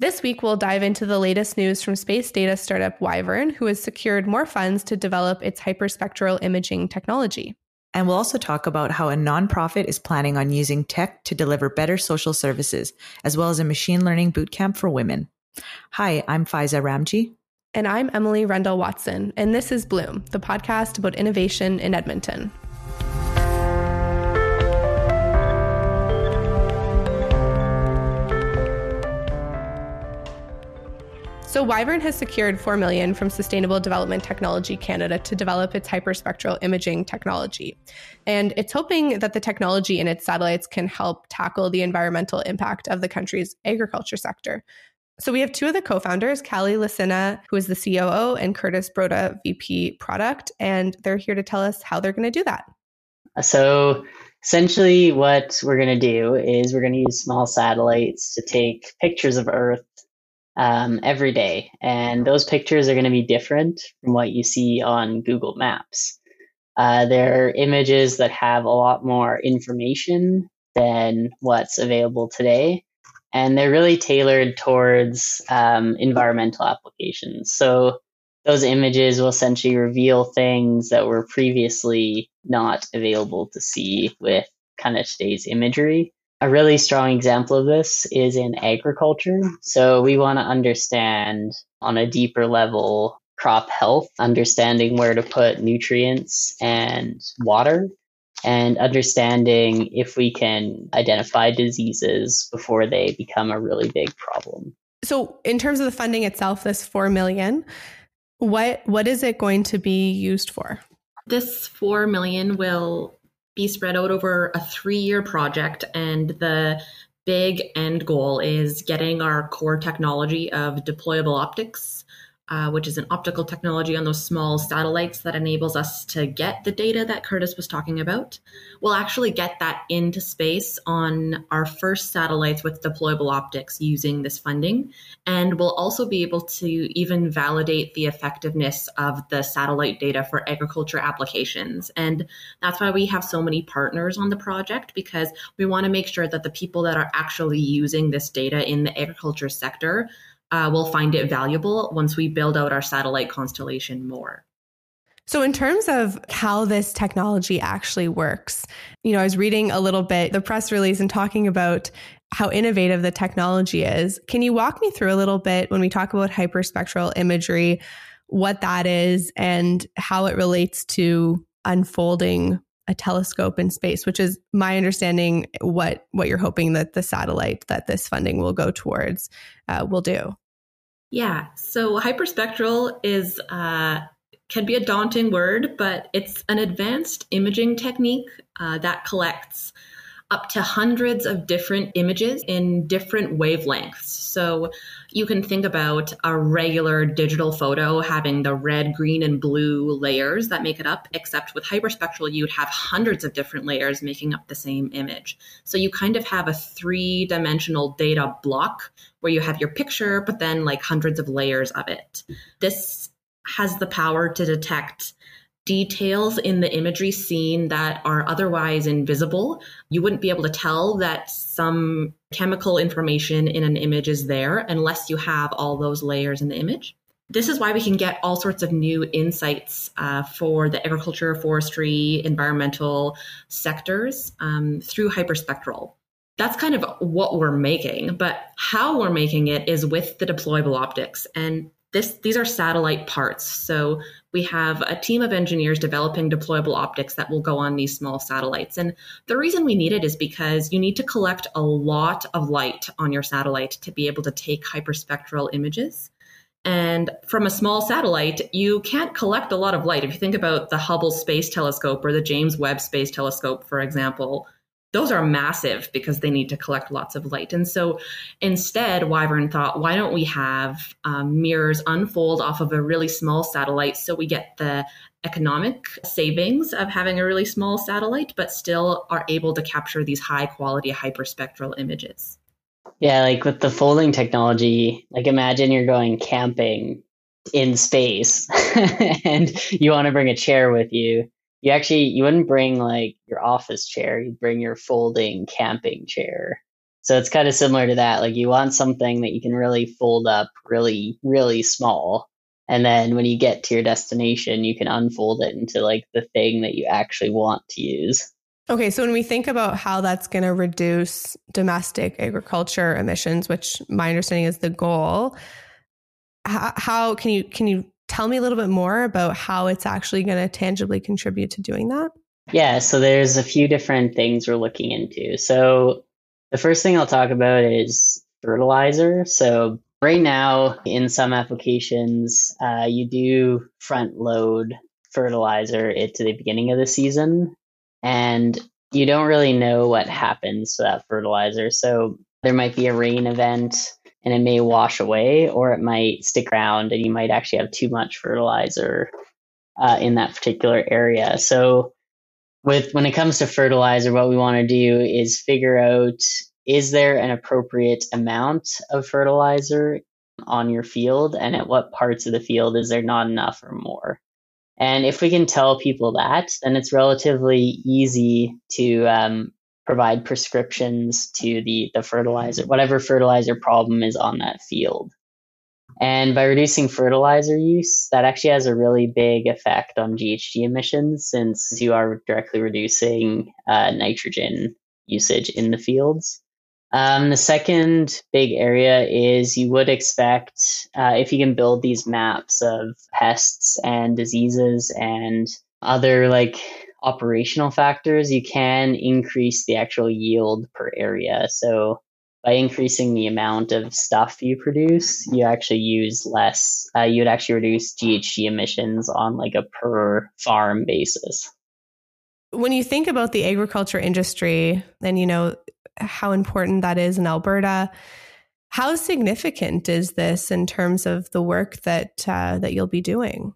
This week, we'll dive into the latest news from space data startup Wyvern, who has secured more funds to develop its hyperspectral imaging technology. And we'll also talk about how a nonprofit is planning on using tech to deliver better social services, as well as a machine learning bootcamp for women. Hi, I'm Faiza Ramji. And I'm Emily Rendell Watson, and this is Bloom, the podcast about innovation in Edmonton. So Wyvern has secured 4 million from Sustainable Development Technology Canada to develop its hyperspectral imaging technology. And it's hoping that the technology in its satellites can help tackle the environmental impact of the country's agriculture sector. So we have two of the co-founders, Callie Lissinna, who is the COO, and Kurtis Broda, VP product, and they're here to tell us how they're going to do that. So essentially what we're going to do is we're going to use small satellites to take pictures of Earth um, every day. And those pictures are going to be different from what you see on Google Maps. Uh, they're images that have a lot more information than what's available today. And they're really tailored towards um, environmental applications. So those images will essentially reveal things that were previously not available to see with kind of today's imagery. A really strong example of this is in agriculture. So we want to understand on a deeper level crop health, understanding where to put nutrients and water, and understanding if we can identify diseases before they become a really big problem. So, in terms of the funding itself, this 4 million, what what is it going to be used for? This 4 million will be spread out over a three year project. And the big end goal is getting our core technology of deployable optics uh, which is an optical technology on those small satellites that enables us to get the data that Kurtis was talking about. We'll actually get that into space on our first satellites with deployable optics using this funding. And we'll also be able to even validate the effectiveness of the satellite data for agriculture applications. And that's why we have so many partners on the project because we want to make sure that the people that are actually using this data in the agriculture sector uh, will find it valuable once we build out our satellite constellation more. So, in terms of how this technology actually works, you know, I was reading a little bit the press release and talking about how innovative the technology is. Can you walk me through a little bit when we talk about hyperspectral imagery, what that is and how it relates to unfolding a telescope in space, which is my understanding what what you're hoping that the satellite that this funding will go towards uh, will do. Yeah. So hyperspectral is uh, can be a daunting word, but it's an advanced imaging technique uh, that collects up to hundreds of different images in different wavelengths. So you can think about a regular digital photo having the red, green, and blue layers that make it up, except with hyperspectral, you'd have hundreds of different layers making up the same image. So you kind of have a three dimensional data block where you have your picture, but then like hundreds of layers of it. This has the power to detect details in the imagery seen that are otherwise invisible. You wouldn't be able to tell that some chemical information in an image is there unless you have all those layers in the image. This is why we can get all sorts of new insights uh, for the agriculture, forestry, environmental sectors um, through hyperspectral. That's kind of what we're making, but how we're making it is with the deployable optics. And this, these are satellite parts. So we have a team of engineers developing deployable optics that will go on these small satellites. And the reason we need it is because you need to collect a lot of light on your satellite to be able to take hyperspectral images. And from a small satellite, you can't collect a lot of light. If you think about the Hubble Space Telescope or the James Webb Space Telescope, for example, those are massive because they need to collect lots of light. And so instead, Wyvern thought, why don't we have um, mirrors unfold off of a really small satellite so we get the economic savings of having a really small satellite, but still are able to capture these high quality hyperspectral images? Yeah, like with the folding technology, like imagine you're going camping in space and you want to bring a chair with you you actually you wouldn't bring like your office chair you'd bring your folding camping chair So it's kind of similar to that. Like you want something that you can really fold up really, really small. And then when you get to your destination, you can unfold it into like the thing that you actually want to use. Okay, so when we think about how that's going to reduce domestic agriculture emissions, which my understanding is the goal, how, how can you can you tell me a little bit more about how it's actually going to tangibly contribute to doing that? Yeah, so there's a few different things we're looking into. So the first thing I'll talk about is fertilizer. So right now, in some applications, uh, you do front load fertilizer it to the beginning of the season and you don't really know what happens to that fertilizer. So there might be a rain event and it may wash away, or it might stick around and you might actually have too much fertilizer uh, in that particular area. So with when it comes to fertilizer, what we want to do is figure out is there an appropriate amount of fertilizer on your field and at what parts of the field is there not enough or more and if we can tell people that, then it's relatively easy to um, provide prescriptions to the, the fertilizer, whatever fertilizer problem is on that field. And by reducing fertilizer use, that actually has a really big effect on GHG emissions since you are directly reducing uh, nitrogen usage in the fields. Um, the second big area is you would expect uh, if you can build these maps of pests and diseases and other like operational factors, you can increase the actual yield per area. So by increasing the amount of stuff you produce, you actually use less. Uh, you would actually reduce GHG emissions on like a per farm basis. When you think about the agriculture industry, and you know how important that is in Alberta. How significant is this in terms of the work that uh, that you'll be doing?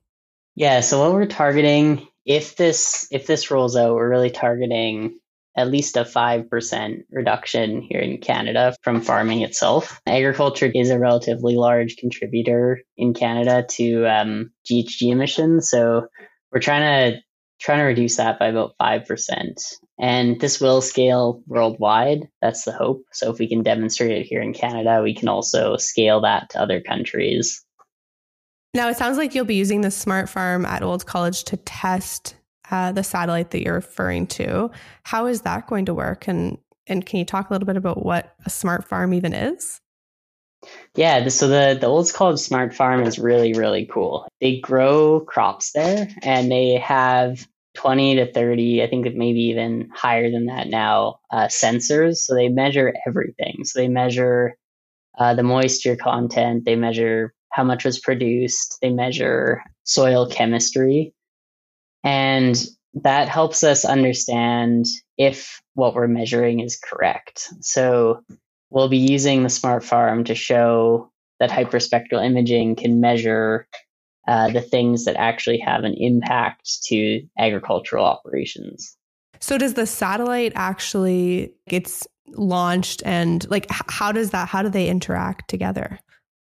Yeah, so what we're targeting, if this if this rolls out, we're really targeting at least a 5% reduction here in Canada from farming itself. Agriculture is a relatively large contributor in Canada to um, GHG emissions. So we're trying to trying to reduce that by about 5%. And this will scale worldwide. That's the hope. So if we can demonstrate it here in Canada, we can also scale that to other countries. Now, it sounds like you'll be using the smart farm at Olds College to test uh, the satellite that you're referring to. How is that going to work? And, and can you talk a little bit about what a smart farm even is? Yeah, so the, the Olds College Smart Farm is really, really cool. They grow crops there and they have 20 to 30, I think maybe even higher than that now, uh, sensors. So they measure everything. So they measure uh, the moisture content, they measure how much was produced, they measure soil chemistry. And that helps us understand if what we're measuring is correct. So we'll be using the smart farm to show that hyperspectral imaging can measure uh, the things that actually have an impact to agricultural operations. So does the satellite actually gets launched and like how does that how do they interact together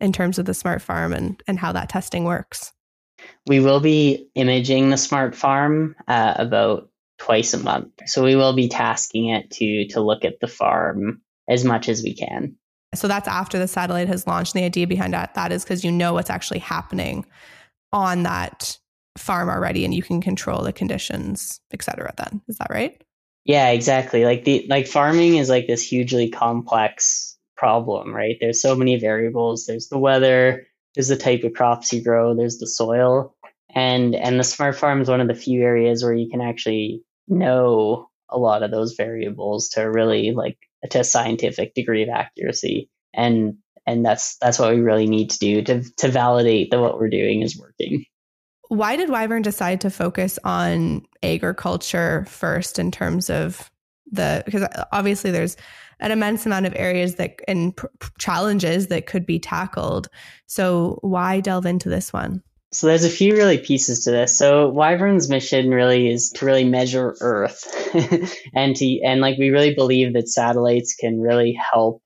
in terms of the smart farm and and how that testing works? We will be imaging the smart farm uh, about twice a month. So we will be tasking it to to look at the farm as much as we can. So that's after the satellite has launched. And the idea behind that, that is because you know what's actually happening on that farm already and you can control the conditions, et cetera, then. Is that right? Yeah, exactly. Like the like farming is like this hugely complex problem, right? There's so many variables. There's the weather, there's the type of crops you grow, there's the soil. And and the smart farm is one of the few areas where you can actually know a lot of those variables to really like to a scientific degree of accuracy. And and that's that's what we really need to do to to validate that what we're doing is working. Why did Wyvern decide to focus on agriculture first in terms of the because obviously there's an immense amount of areas that and pr- challenges that could be tackled. So why delve into this one? So there's a few really pieces to this. So Wyvern's mission really is to really measure Earth, and to and like we really believe that satellites can really help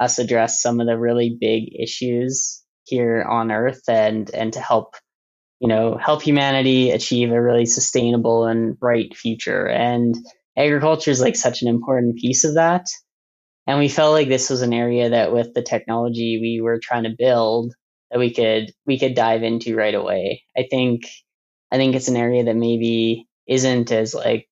us address some of the really big issues here on Earth and and to help you know help humanity achieve a really sustainable and bright future. And agriculture is like such an important piece of that. And we felt like this was an area that with the technology we were trying to build that we could we could dive into right away. I think I think it's an area that maybe isn't as like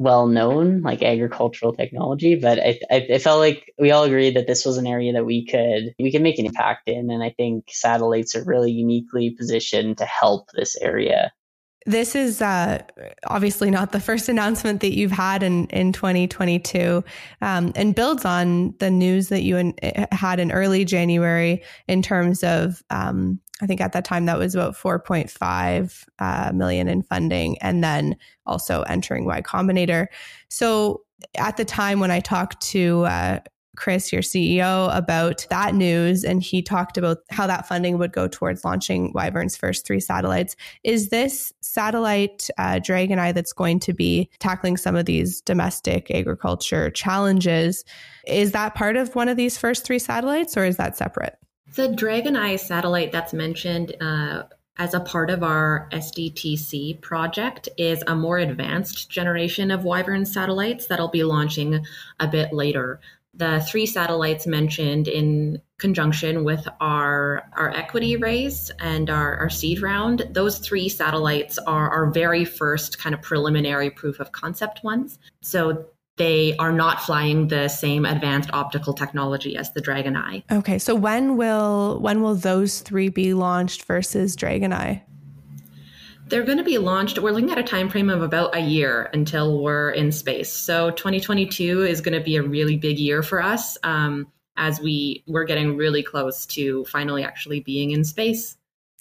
well known like agricultural technology but I, I, I, felt like we all agreed that this was an area that we could we could make an impact in and i think satellites are really uniquely positioned to help this area this is uh, obviously not the first announcement that you've had in, in 2022 um, and builds on the news that you in, had in early January in terms of, um, I think at that time that was about 4.5 uh, million in funding and then also entering Y Combinator. So at the time when I talked to uh, Chris, your CEO, about that news, and he talked about how that funding would go towards launching Wyvern's first three satellites. Is this satellite uh, Dragon Eye that's going to be tackling some of these domestic agriculture challenges? Is that part of one of these first three satellites, or is that separate? The Dragon Eye satellite that's mentioned. Uh, as a part of our SDTC project is a more advanced generation of Wyvern satellites that'll be launching a bit later the three satellites mentioned in conjunction with our our equity raise and our, our seed round those three satellites are our very first kind of preliminary proof of concept ones. So they are not flying the same advanced optical technology as the dragon eye. Okay so when will when will those three be launched versus dragon eye they're going to be launched. We're looking at a time frame of about a year until we're in space. So 2022 is going to be a really big year for us um, as we we're getting really close to finally actually being in space.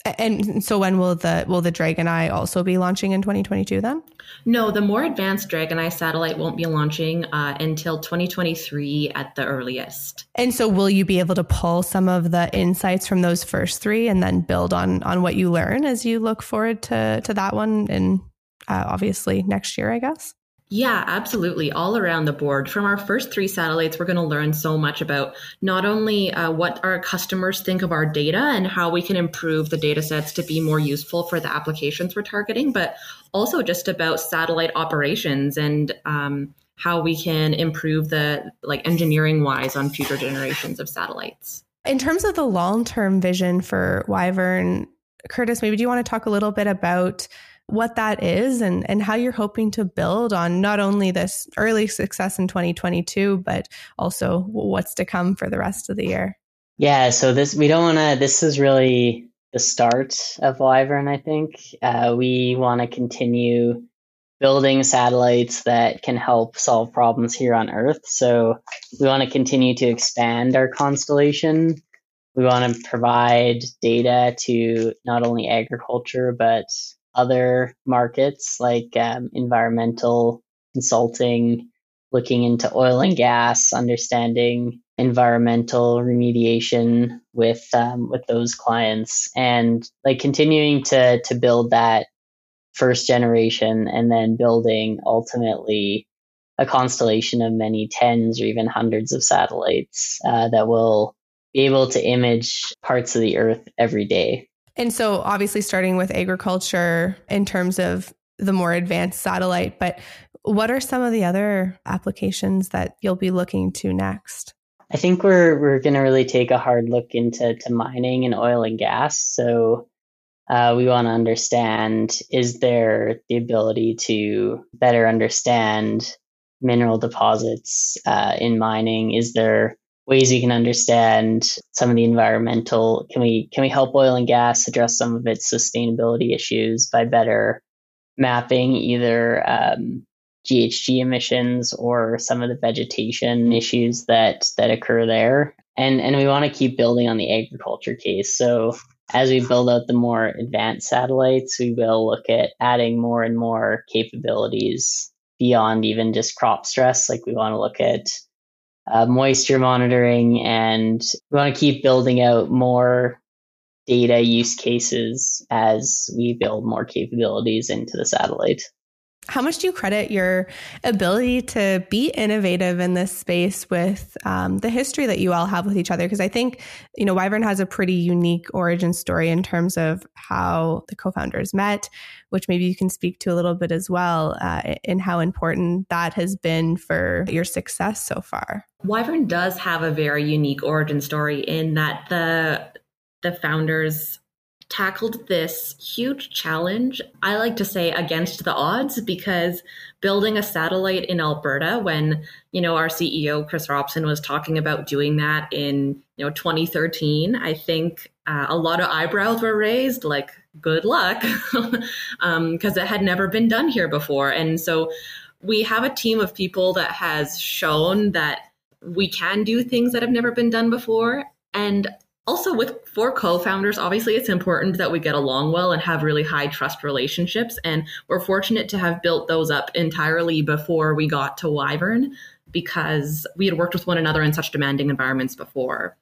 And so when will the will the Dragon Eye also be launching in 2022 then? No, the more advanced Dragon Eye satellite won't be launching uh, until 2023 at the earliest. And so will you be able to pull some of the insights from those first three and then build on on what you learn as you look forward to to that one in uh, obviously next year, I guess? Yeah, absolutely. All around the board. From our first three satellites, we're going to learn so much about not only uh, what our customers think of our data and how we can improve the data sets to be more useful for the applications we're targeting, but also just about satellite operations and um, how we can improve the like engineering wise on future generations of satellites. In terms of the long term vision for Wyvern, Kurtis, maybe do you want to talk a little bit about what that is and, and how you're hoping to build on not only this early success in 2022, but also what's to come for the rest of the year. Yeah, so this, we don't want to, this is really the start of Wyvern, I think. Uh, we want to continue building satellites that can help solve problems here on Earth. So we want to continue to expand our constellation. We want to provide data to not only agriculture, but other markets like um, environmental consulting, looking into oil and gas, understanding environmental remediation with um, with those clients, and like continuing to to build that first generation, and then building ultimately a constellation of many tens or even hundreds of satellites uh, that will be able to image parts of the Earth every day. And so, obviously, starting with agriculture in terms of the more advanced satellite, but what are some of the other applications that you'll be looking to next? I think we're we're going to really take a hard look into to mining and oil and gas. So uh, we want to understand: is there the ability to better understand mineral deposits uh, in mining? Is there ways we can understand some of the environmental can we can we help oil and gas address some of its sustainability issues by better mapping either um, GHG emissions or some of the vegetation issues that that occur there? And and we want to keep building on the agriculture case. So as we build out the more advanced satellites we will look at adding more and more capabilities beyond even just crop stress. Like we want to look at uh, moisture monitoring, and we want to keep building out more data use cases as we build more capabilities into the satellite. How much do you credit your ability to be innovative in this space with um, the history that you all have with each other? Because I think, you know, Wyvern has a pretty unique origin story in terms of how the co founders met, which maybe you can speak to a little bit as well, uh, in how important that has been for your success so far. Wyvern does have a very unique origin story in that the the founders tackled this huge challenge, I like to say against the odds, because building a satellite in Alberta when, you know, our CEO, Chris Robson, was talking about doing that in, you know, 2013, I think uh, a lot of eyebrows were raised, like, good luck, because um, it had never been done here before. And so we have a team of people that has shown that we can do things that have never been done before. And also with four co-founders obviously it's important that we get along well and have really high trust relationships and we're fortunate to have built those up entirely before we got to wyvern because we had worked with one another in such demanding environments before.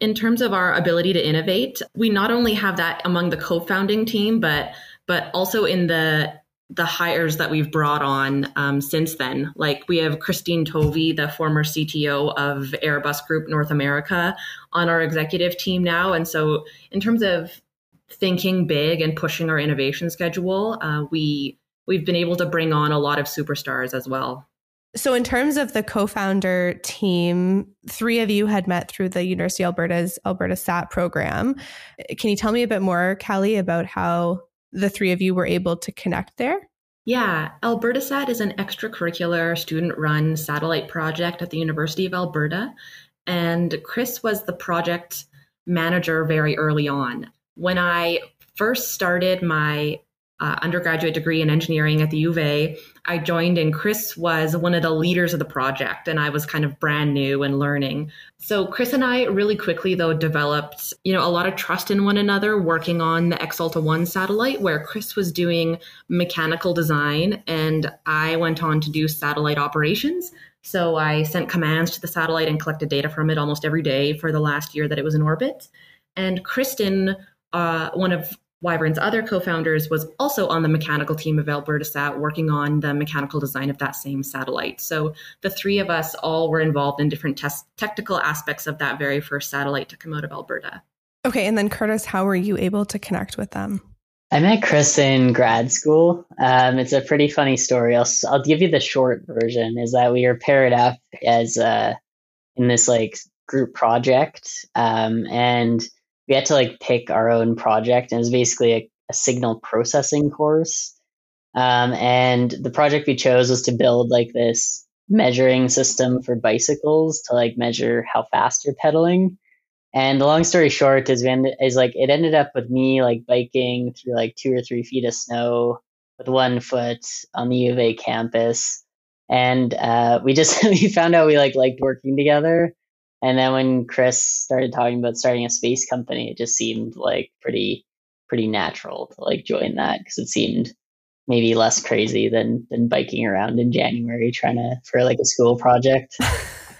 In terms of our ability to innovate we not only have that among the co-founding team but but also in the the hires that we've brought on um, since then. Like we have Christine Tovey, the former CTO of Airbus Group North America, on our executive team now. And so, in terms of thinking big and pushing our innovation schedule, uh, we we've been able to bring on a lot of superstars as well. So, in terms of the co founder team, three of you had met through the University of Alberta's AlbertaSat program. Can you tell me a bit more, Callie, about how the three of you were able to connect there? Yeah, AlbertaSat is an extracurricular student run satellite project at the University of Alberta. And Chris was the project manager very early on. When I first started my uh, undergraduate degree in engineering at the U of A. I joined and Chris was one of the leaders of the project and I was kind of brand new and learning. So Chris and I really quickly though developed, you know, a lot of trust in one another working on the Ex-Alta 1 satellite where Chris was doing mechanical design and I went on to do satellite operations. So I sent commands to the satellite and collected data from it almost every day for the last year that it was in orbit. And Kristen, uh, one of Wyvern's other co-founders was also on the mechanical team of AlbertaSat working on the mechanical design of that same satellite. So the three of us all were involved in different test- technical aspects of that very first satellite to come out of Alberta. Okay, and then Kurtis, how were you able to connect with them? I met Chris in grad school. Um, it's a pretty funny story. I'll, I'll give you the short version. Is that we were paired up as uh, in this like group project, um, and we had to like pick our own project and it was basically a, a signal processing course. Um, and the project we chose was to build like this measuring system for bicycles to like measure how fast you're pedaling. And the long story short is, ended, is like it ended up with me like biking through like two or three feet of snow with one foot on the U of A campus. And uh, we just we found out we like liked working together and then when Chris started talking about starting a space company, it just seemed like pretty pretty natural to like join that because it seemed maybe less crazy than than biking around in January trying to for like a school project.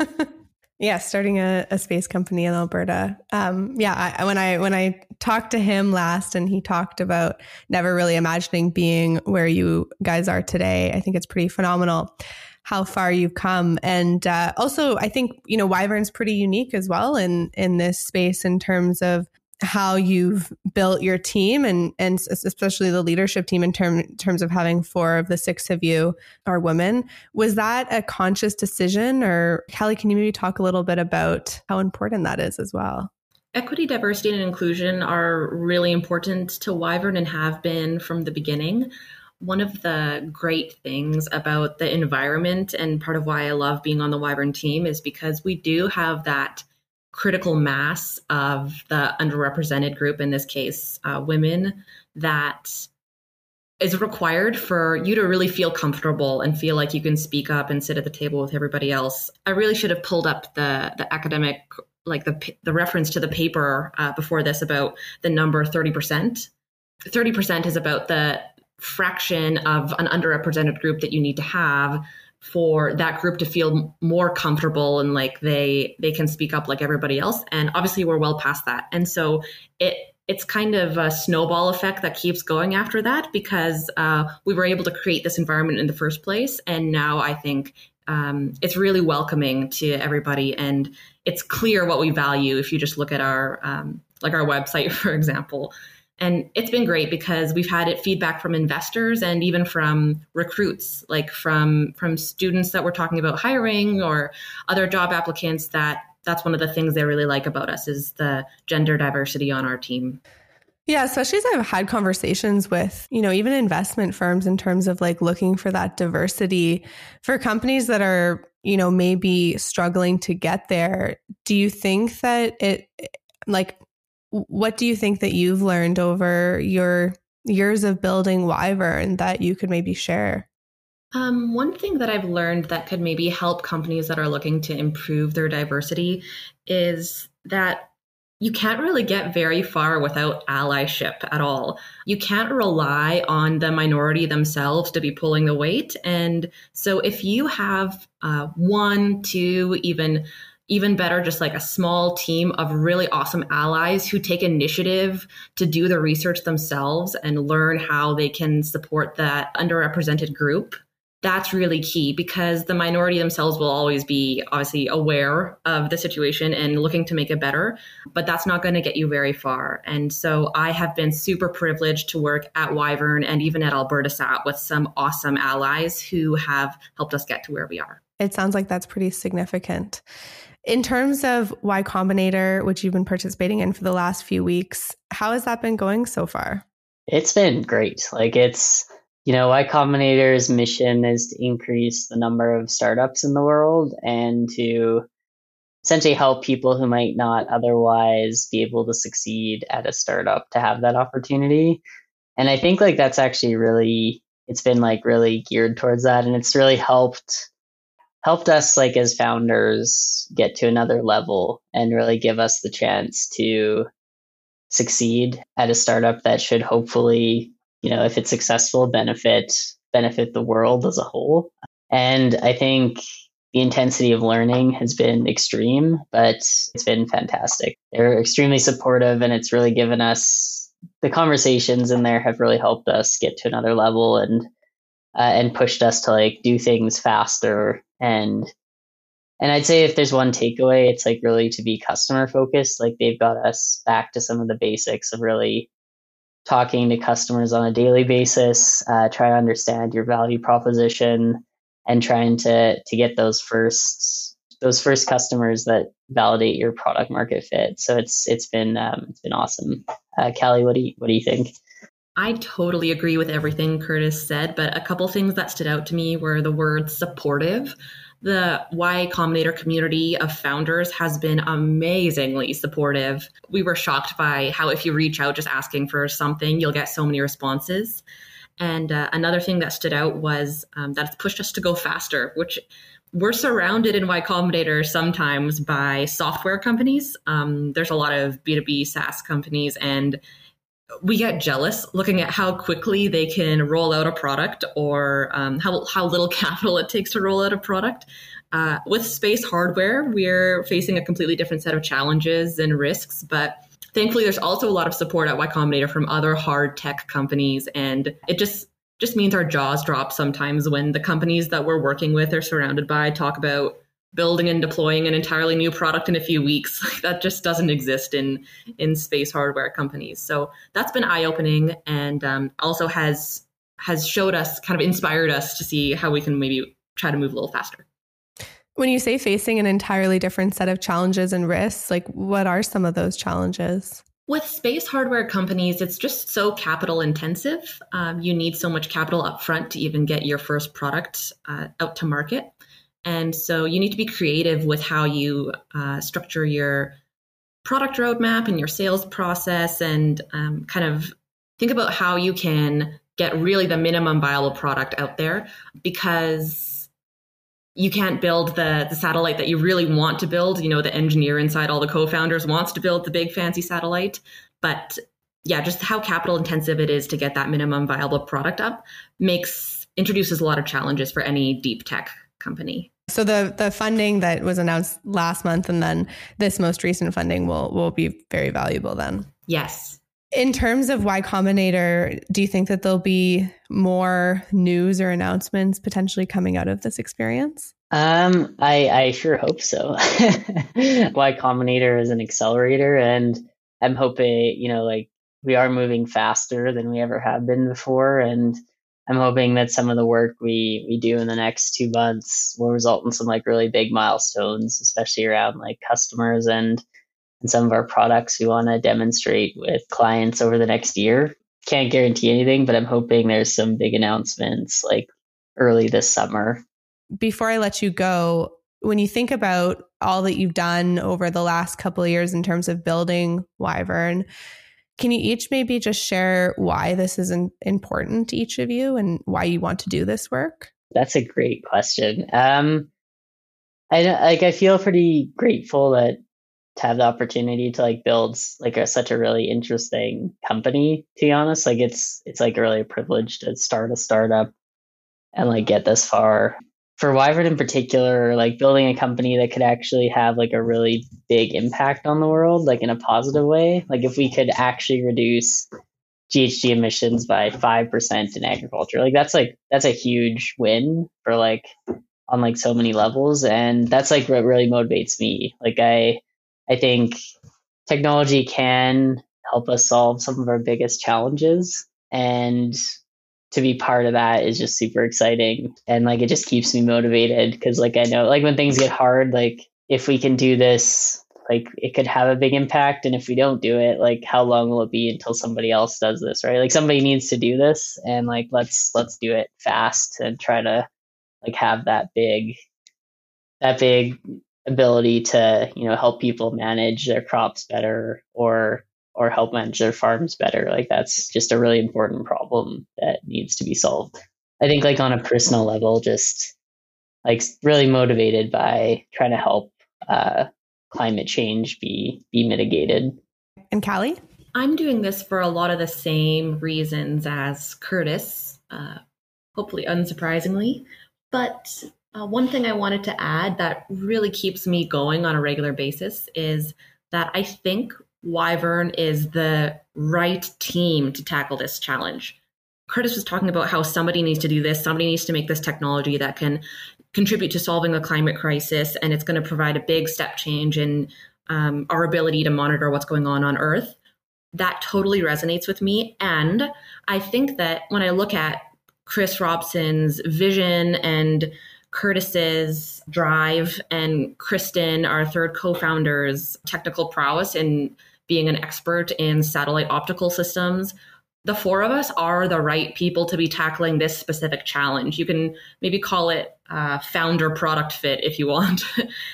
yeah, starting a, a, space company in Alberta. Um, yeah, I, when I when I talked to him last, and he talked about never really imagining being where you guys are today. I think it's pretty phenomenal how far you've come. And uh, also, I think you know Wyvern's pretty unique as well in in this space in terms of how you've built your team and and especially the leadership team in term, terms of having four of the six of you are women. Was that a conscious decision? Or Callie can you maybe talk a little bit about how important that is as well? Equity, diversity, and inclusion are really important to Wyvern and have been from the beginning one of the great things about the environment and part of why I love being on the Wyvern team is because we do have that critical mass of the underrepresented group, in this case, uh, women, that is required for you to really feel comfortable and feel like you can speak up and sit at the table with everybody else. I really should have pulled up the the academic like the the reference to the paper uh, before this about the number 30%. 30% is about the fraction of an underrepresented group that you need to have for that group to feel more comfortable and like they they can speak up like everybody else. And obviously we're well past that. And so it it's kind of a snowball effect that keeps going after that because uh, we were able to create this environment in the first place. And now I think um, it's really welcoming to everybody. And it's clear what we value if you just look at our um, like our website for example and it's been great because we've had it feedback from investors and even from recruits like from from students that we're talking about hiring or other job applicants that that's one of the things they really like about us is the gender diversity on our team yeah, especially as I've had conversations with, you know, even investment firms in terms of like looking for that diversity for companies that are, you know, maybe struggling to get there. Do you think that it, like, what do you think that you've learned over your years of building Wyvern that you could maybe share? Um, one thing that I've learned that could maybe help companies that are looking to improve their diversity is that you can't really get very far without allyship at all. You can't rely on the minority themselves to be pulling the weight. And so if you have uh, one, two, even even better, just like a small team of really awesome allies who take initiative to do the research themselves and learn how they can support that underrepresented group that's really key because the minority themselves will always be obviously aware of the situation and looking to make it better, but that's not going to get you very far. And so I have been super privileged to work at Wyvern and even at Alberta AlbertaSat with some awesome allies who have helped us get to where we are. It sounds like that's pretty significant. In terms of Y Combinator, which you've been participating in for the last few weeks, how has that been going so far? It's been great. Like it's you know, Y Combinator's mission is to increase the number of startups in the world and to essentially help people who might not otherwise be able to succeed at a startup to have that opportunity. And I think like that's actually really it's been like really geared towards that and it's really helped helped us like as founders get to another level and really give us the chance to succeed at a startup that should hopefully you know, if it's successful, benefit benefit the world as a whole. And I think the intensity of learning has been extreme, but it's been fantastic. They're extremely supportive, and it's really given us the conversations in there have really helped us get to another level and uh, and pushed us to like do things faster and and I'd say if there's one takeaway, it's like really to be customer focused. Like they've got us back to some of the basics of really talking to customers on a daily basis, uh, try to understand your value proposition, and trying to to get those first those first customers that validate your product market fit. So it's it's been um, it's been awesome. Uh, Callie, what do you what do you think? I totally agree with everything Kurtis said, but a couple things that stood out to me were the word supportive the Y Combinator community of founders has been amazingly supportive. We were shocked by how if you reach out just asking for something, you'll get so many responses. And uh, another thing that stood out was um, that it's pushed us to go faster, which we're surrounded in Y Combinator sometimes by software companies. Um, there's a lot of B2B SaaS companies, and we get jealous looking at how quickly they can roll out a product or um, how, how little capital it takes to roll out a product. Uh, with space hardware, we're facing a completely different set of challenges and risks, but thankfully there's also a lot of support at Y Combinator from other hard tech companies, and it just just means our jaws drop sometimes when the companies that we're working with are surrounded by talk about building and deploying an entirely new product in a few weeks. that just doesn't exist in in space hardware companies. So that's been eye opening, and um, also has has showed us, kind of inspired us to see how we can maybe try to move a little faster. When you say facing an entirely different set of challenges and risks, like what are some of those challenges? With space hardware companies, it's just so capital intensive. Um, you need so much capital upfront to even get your first product uh, out to market. And so you need to be creative with how you uh, structure your product roadmap and your sales process and um, kind of think about how you can get really the minimum viable product out there because you can't build the, the satellite that you really want to build. You know, the engineer inside all the co-founders wants to build the big fancy satellite, but yeah, just how capital intensive it is to get that minimum viable product up makes introduces a lot of challenges for any deep tech company. So the the funding that was announced last month and then this most recent funding will will be very valuable then. Yes. In terms of Y Combinator, do you think that there'll be more news or announcements potentially coming out of this experience? Um, I I sure hope so. y Combinator is an accelerator, and I'm hoping you know like we are moving faster than we ever have been before, and I'm hoping that some of the work we we do in the next two months will result in some like really big milestones, especially around like customers and and some of our products we want to demonstrate with clients over the next year. Can't guarantee anything, but I'm hoping there's some big announcements like early this summer. Before I let you go, when you think about all that you've done over the last couple of years in terms of building Wyvern, can you each maybe just share why this is important to each of you and why you want to do this work? That's a great question. Um, I like I feel pretty grateful that to have the opportunity to like build like a, such a really interesting company to be honest like it's it's like really a privilege to start a startup and like get this far for wyvern in particular like building a company that could actually have like a really big impact on the world like in a positive way like if we could actually reduce ghg emissions by 5% in agriculture like that's like that's a huge win for like on like so many levels and that's like what really motivates me like i I think technology can help us solve some of our biggest challenges. And to be part of that is just super exciting. And like it just keeps me motivated because, like, I know, like, when things get hard, like, if we can do this, like, it could have a big impact. And if we don't do it, like, how long will it be until somebody else does this, right? Like, somebody needs to do this. And like, let's, let's do it fast and try to, like, have that big, that big ability to you know help people manage their crops better or or help manage their farms better. Like that's just a really important problem that needs to be solved. I think like on a personal level just like really motivated by trying to help uh, climate change be be mitigated. And callie? I'm doing this for a lot of the same reasons as kurtis uh, hopefully unsurprisingly. But uh, one thing I wanted to add that really keeps me going on a regular basis is that I think Wyvern is the right team to tackle this challenge. Kurtis was talking about how somebody needs to do this, somebody needs to make this technology that can contribute to solving the climate crisis, and it's going to provide a big step change in um, our ability to monitor what's going on on Earth. That totally resonates with me. And I think that when I look at Chris Robson's vision and Kurtis's drive and Kristen, our third co founder's technical prowess in being an expert in satellite optical systems. The four of us are the right people to be tackling this specific challenge. You can maybe call it uh, founder product fit if you want.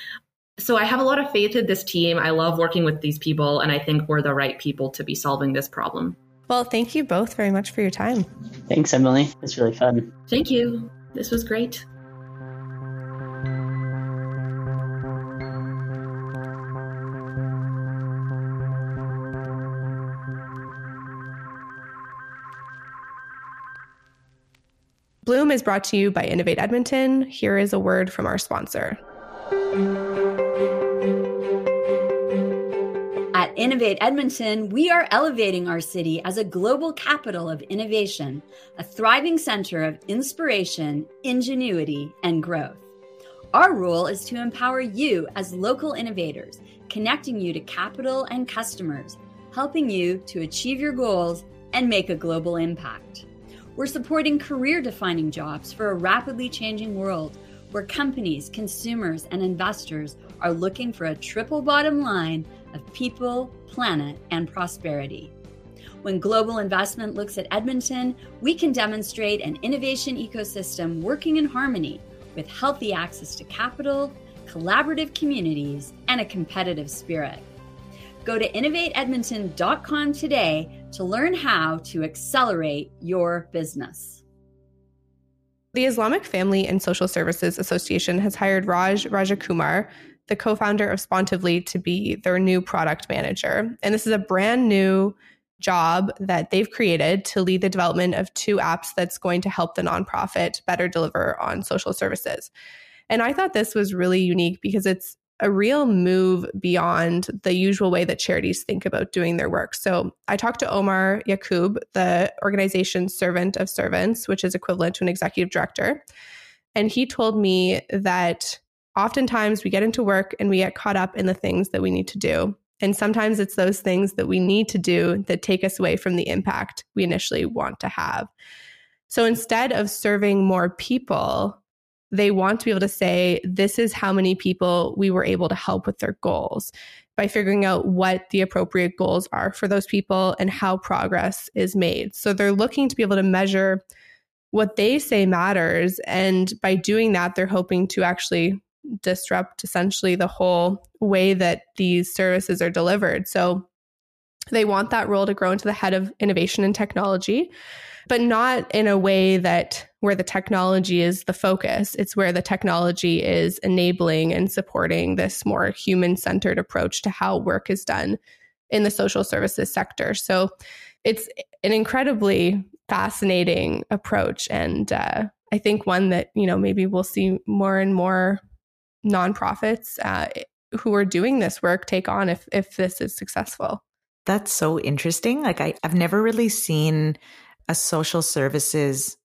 so I have a lot of faith in this team. I love working with these people, and I think we're the right people to be solving this problem. Well, thank you both very much for your time. Thanks, Emily. It's really fun. Thank you. This was great. Bloom is brought to you by Innovate Edmonton. Here is a word from our sponsor. At Innovate Edmonton, we are elevating our city as a global capital of innovation, a thriving center of inspiration, ingenuity, and growth. Our role is to empower you as local innovators, connecting you to capital and customers, helping you to achieve your goals and make a global impact. We're supporting career defining jobs for a rapidly changing world where companies, consumers, and investors are looking for a triple bottom line of people, planet, and prosperity. When global investment looks at Edmonton, we can demonstrate an innovation ecosystem working in harmony with healthy access to capital, collaborative communities, and a competitive spirit. Go to innovateedmonton.com today to learn how to accelerate your business. The Islamic Family and Social Services Association has hired Raj Rajakumar, the co founder of Spontivly, to be their new product manager. And this is a brand new job that they've created to lead the development of two apps that's going to help the nonprofit better deliver on social services. And I thought this was really unique because it's a real move beyond the usual way that charities think about doing their work. So I talked to Omar Yaqub, the organization's servant of servants, which is equivalent to an executive director. And he told me that oftentimes we get into work and we get caught up in the things that we need to do. And sometimes it's those things that we need to do that take us away from the impact we initially want to have. So instead of serving more people, they want to be able to say, this is how many people we were able to help with their goals by figuring out what the appropriate goals are for those people and how progress is made. So they're looking to be able to measure what they say matters. And by doing that, they're hoping to actually disrupt essentially the whole way that these services are delivered. So they want that role to grow into the head of innovation and technology but not in a way that where the technology is the focus. It's where the technology is enabling and supporting this more human centered approach to how work is done in the social services sector. So it's an incredibly fascinating approach. And uh, I think one that, you know, maybe we'll see more and more nonprofits uh, who are doing this work take on if, if this is successful. That's so interesting. Like I, I've never really seen a social services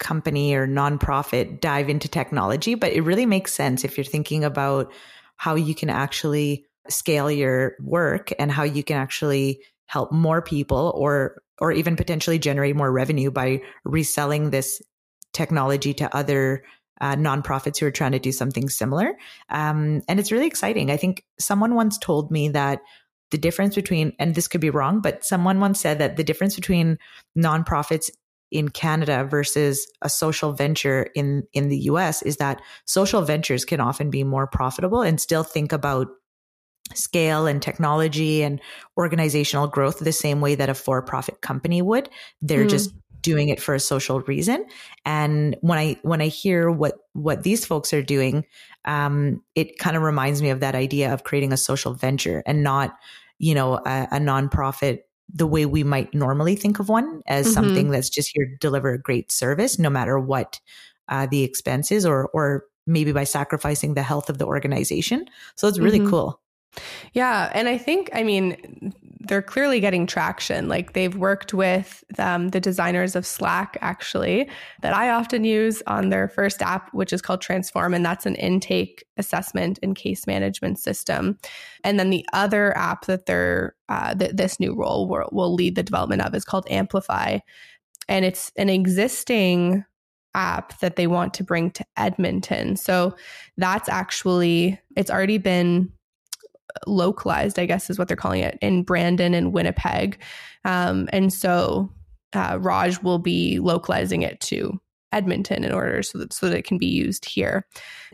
company or nonprofit dive into technology, but it really makes sense if you're thinking about how you can actually scale your work and how you can actually help more people or or even potentially generate more revenue by reselling this technology to other uh, nonprofits who are trying to do something similar. Um, and it's really exciting. I think someone once told me that the difference between, and this could be wrong, but someone once said that the difference between nonprofits in Canada versus a social venture in, in the US is that social ventures can often be more profitable and still think about scale and technology and organizational growth the same way that a for profit company would. They're mm. just doing it for a social reason. And when I when I hear what what these folks are doing, um, it kind of reminds me of that idea of creating a social venture and not you know, a, a nonprofit the way we might normally think of one as mm-hmm. something that's just here to deliver a great service, no matter what uh, the expense is, or or maybe by sacrificing the health of the organization. So it's really mm-hmm. cool. Yeah. And I think, I mean, they're clearly getting traction. Like they've worked with um, the designers of Slack, actually, that I often use on their first app, which is called Transform. And that's an intake assessment and case management system. And then the other app that they're, uh, that this new role will, will lead the development of is called Amplify. And it's an existing app that they want to bring to Edmonton. So that's actually, it's already been localized, I guess is what they're calling it, in Brandon and Winnipeg. Um, and so uh, Raj will be localizing it to Edmonton in order so that, so that it can be used here.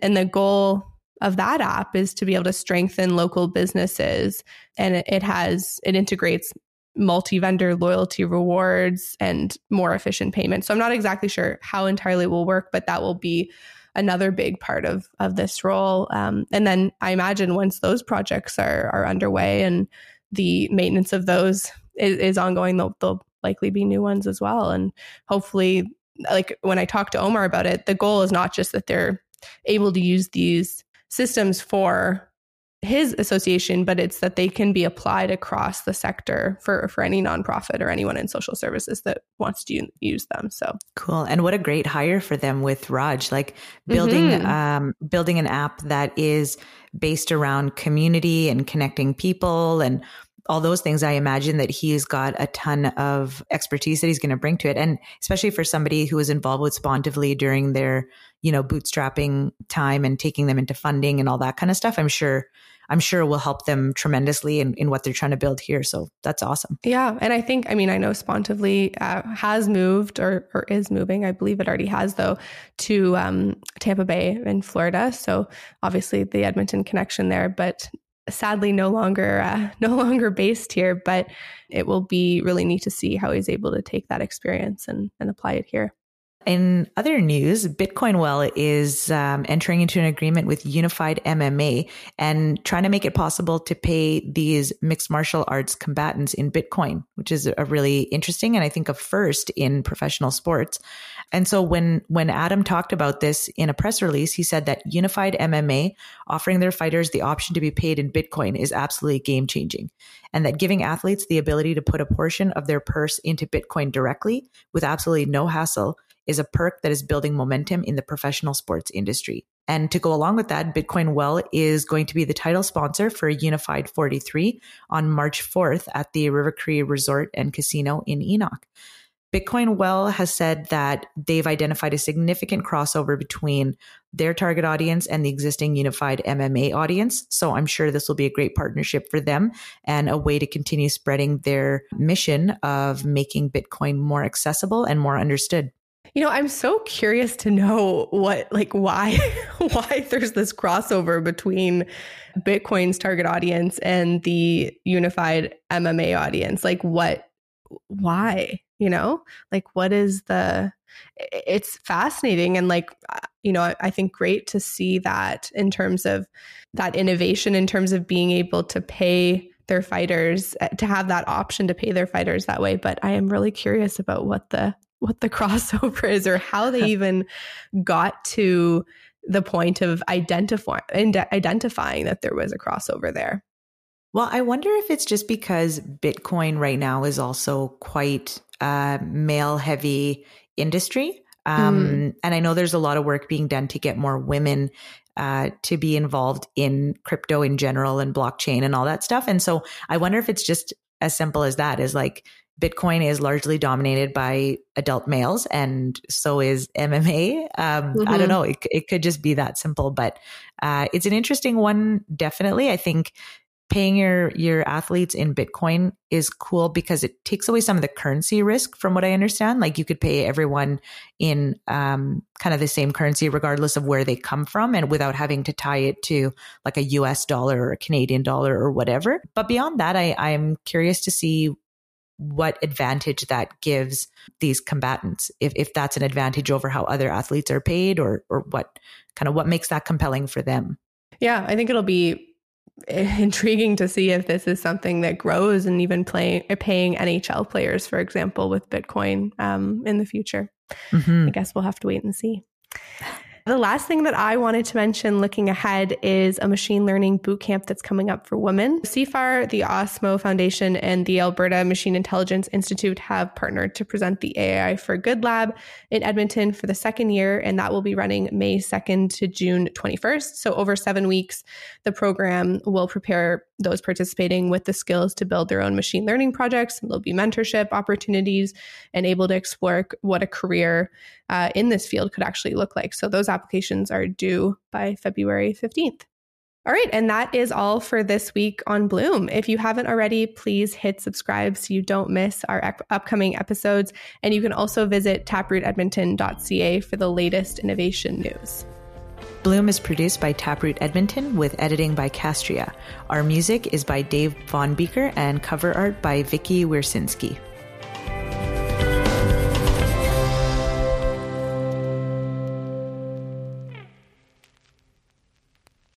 And the goal of that app is to be able to strengthen local businesses. And it, has, it integrates multi vendor loyalty rewards and more efficient payments. So I'm not exactly sure how entirely it will work, but that will be another big part of of this role. Um, and then I imagine once those projects are are underway and the maintenance of those is, is ongoing, there'll, there'll likely be new ones as well. And hopefully, like when I talk to Omar about it, the goal is not just that they're able to use these systems for his association, but it's that they can be applied across the sector for for any nonprofit or anyone in social services that wants to use them. So cool! And what a great hire for them with Raj, like building mm-hmm. um, building an app that is based around community and connecting people and all those things. I imagine that he's got a ton of expertise that he's going to bring to it, and especially for somebody who was involved with Spontivly during their you know bootstrapping time and taking them into funding and all that kind of stuff. I'm sure I'm sure will help them tremendously in, in what they're trying to build here. So that's awesome. Yeah. And I think, I mean, I know Spontivly uh, has moved or, or is moving. I believe it already has, though, to um, Tampa Bay in Florida. So obviously the Edmonton connection there, but sadly no longer uh, no longer based here but it will be really neat to see how he's able to take that experience and, and apply it here In other news, Bitcoin Well is um, entering into an agreement with Unified MMA and trying to make it possible to pay these mixed martial arts combatants in Bitcoin, which is a really interesting and I think a first in professional sports. And so when when Adam talked about this in a press release, he said that Unified MMA offering their fighters the option to be paid in Bitcoin is absolutely game changing, and that giving athletes the ability to put a portion of their purse into Bitcoin directly with absolutely no hassle is a perk that is building momentum in the professional sports industry. And to go along with that, Bitcoin Well is going to be the title sponsor for Unified 43 on March 4th at the River Cree Resort and Casino in Enoch. Bitcoin Well has said that they've identified a significant crossover between their target audience and the existing unified MMA audience. So I'm sure this will be a great partnership for them and a way to continue spreading their mission of making Bitcoin more accessible and more understood. You know, I'm so curious to know what, like, why, why there's this crossover between Bitcoin's target audience and the unified MMA audience. Like, what, why, you know, like, what is the, it's fascinating. And, like, uh, you know, I think great to see that in terms of that innovation, in terms of being able to pay their fighters uh, to have that option to pay their fighters that way but i am really curious about what the what the crossover is or how they even got to the point of identifying identifying that there was a crossover there. Well, I wonder if it's just because Bitcoin right now is also quite a male heavy industry. Um, mm. And I know there's a lot of work being done to get more women uh, to be involved in crypto in general and blockchain and all that stuff. And so I wonder if it's just as simple as that is like Bitcoin is largely dominated by adult males, and so is MMA. Um, mm-hmm. I don't mm-hmm. know. It, it could just be that simple, but uh, it's an interesting one. Definitely, I think paying your your athletes in Bitcoin is cool because it takes away some of the currency risk. From what I understand, like you could pay everyone in um, kind of the same currency, regardless of where they come from, and without having to tie it to like a U.S. dollar or a Canadian dollar or whatever. But beyond that, I I'm curious to see what advantage that gives these combatants if, if that's an advantage over how other athletes are paid or or what kind of what makes that compelling for them. Yeah i think it'll be intriguing to see if this is something that grows and even playing paying nhl players for example with bitcoin um, in the future. Mm-hmm. i guess we'll have to wait and see the last thing that I wanted to mention looking ahead is a machine learning bootcamp that's coming up for women. CIFAR, the OSMO Foundation, and the Alberta Machine Intelligence Institute have partnered to present the AI for Good Lab in Edmonton for the second year, and that will be running May 2nd to June 21st. So, over seven weeks, the program will prepare those participating with the skills to build their own machine learning projects. There'll be mentorship opportunities and able to explore what a career uh, in this field could actually look like. So those applications are due by February 15th. All right, and that is all for this week on Bloom. If you haven't already, please hit subscribe so you don't miss our ep- upcoming episodes. And you can also visit taprootedmonton.ca for the latest innovation news. Bloom is produced by Taproot Edmonton with editing by Castria. Our music is by Dave Von Beeker and cover art by Vicky Wiercinski.